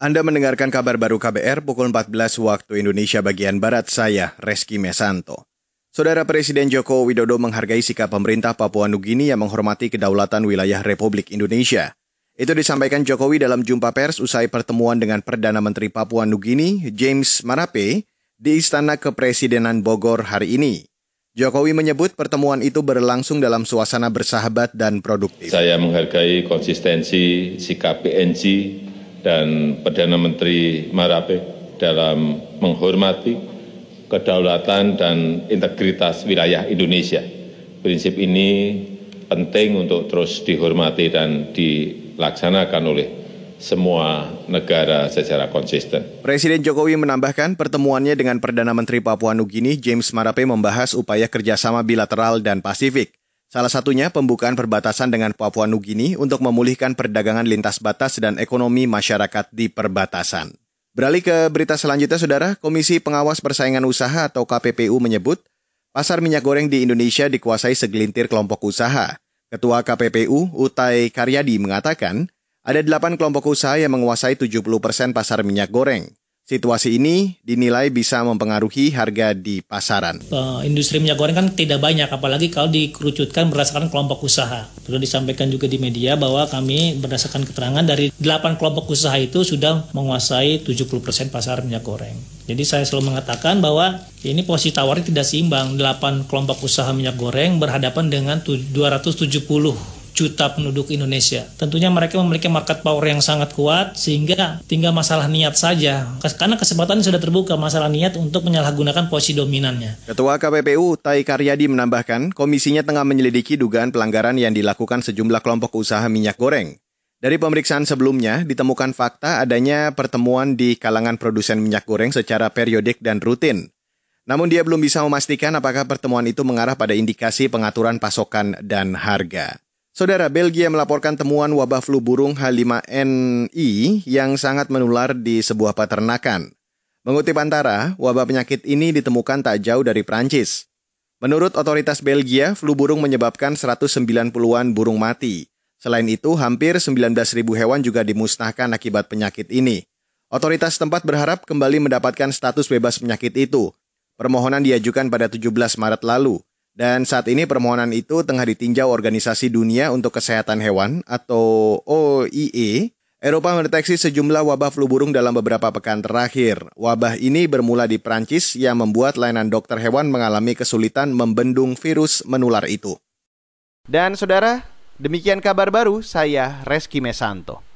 Anda mendengarkan kabar baru KBR pukul 14 waktu Indonesia bagian Barat, saya Reski Mesanto. Saudara Presiden Joko Widodo menghargai sikap pemerintah Papua Nugini yang menghormati kedaulatan wilayah Republik Indonesia. Itu disampaikan Jokowi dalam jumpa pers usai pertemuan dengan Perdana Menteri Papua Nugini, James Marape, di Istana Kepresidenan Bogor hari ini. Jokowi menyebut pertemuan itu berlangsung dalam suasana bersahabat dan produktif. Saya menghargai konsistensi sikap PNG dan Perdana Menteri Marape dalam menghormati kedaulatan dan integritas wilayah Indonesia. Prinsip ini penting untuk terus dihormati dan dilaksanakan oleh semua negara secara konsisten. Presiden Jokowi menambahkan pertemuannya dengan Perdana Menteri Papua Nugini James Marape membahas upaya kerjasama bilateral dan Pasifik. Salah satunya pembukaan perbatasan dengan Papua Nugini untuk memulihkan perdagangan lintas batas dan ekonomi masyarakat di perbatasan. Beralih ke berita selanjutnya, Saudara, Komisi Pengawas Persaingan Usaha atau KPPU menyebut pasar minyak goreng di Indonesia dikuasai segelintir kelompok usaha. Ketua KPPU, Utai Karyadi, mengatakan ada delapan kelompok usaha yang menguasai 70 persen pasar minyak goreng. Situasi ini dinilai bisa mempengaruhi harga di pasaran. Uh, industri minyak goreng kan tidak banyak, apalagi kalau dikerucutkan berdasarkan kelompok usaha. Perlu disampaikan juga di media bahwa kami berdasarkan keterangan dari 8 kelompok usaha itu sudah menguasai 70% pasar minyak goreng. Jadi saya selalu mengatakan bahwa ini posisi tawarnya tidak seimbang. 8 kelompok usaha minyak goreng berhadapan dengan 270 juta penduduk Indonesia. Tentunya mereka memiliki market power yang sangat kuat sehingga tinggal masalah niat saja. Karena kesempatan sudah terbuka masalah niat untuk menyalahgunakan posisi dominannya. Ketua KPPU Tai Karyadi menambahkan, komisinya tengah menyelidiki dugaan pelanggaran yang dilakukan sejumlah kelompok usaha minyak goreng. Dari pemeriksaan sebelumnya, ditemukan fakta adanya pertemuan di kalangan produsen minyak goreng secara periodik dan rutin. Namun dia belum bisa memastikan apakah pertemuan itu mengarah pada indikasi pengaturan pasokan dan harga. Saudara Belgia melaporkan temuan wabah flu burung H5NI yang sangat menular di sebuah peternakan. Mengutip antara, wabah penyakit ini ditemukan tak jauh dari Prancis. Menurut otoritas Belgia, flu burung menyebabkan 190-an burung mati. Selain itu, hampir 19.000 hewan juga dimusnahkan akibat penyakit ini. Otoritas tempat berharap kembali mendapatkan status bebas penyakit itu. Permohonan diajukan pada 17 Maret lalu. Dan saat ini permohonan itu tengah ditinjau Organisasi Dunia untuk Kesehatan Hewan atau OIE. Eropa mendeteksi sejumlah wabah flu burung dalam beberapa pekan terakhir. Wabah ini bermula di Prancis yang membuat layanan dokter hewan mengalami kesulitan membendung virus menular itu. Dan saudara, demikian kabar baru saya Reski Mesanto.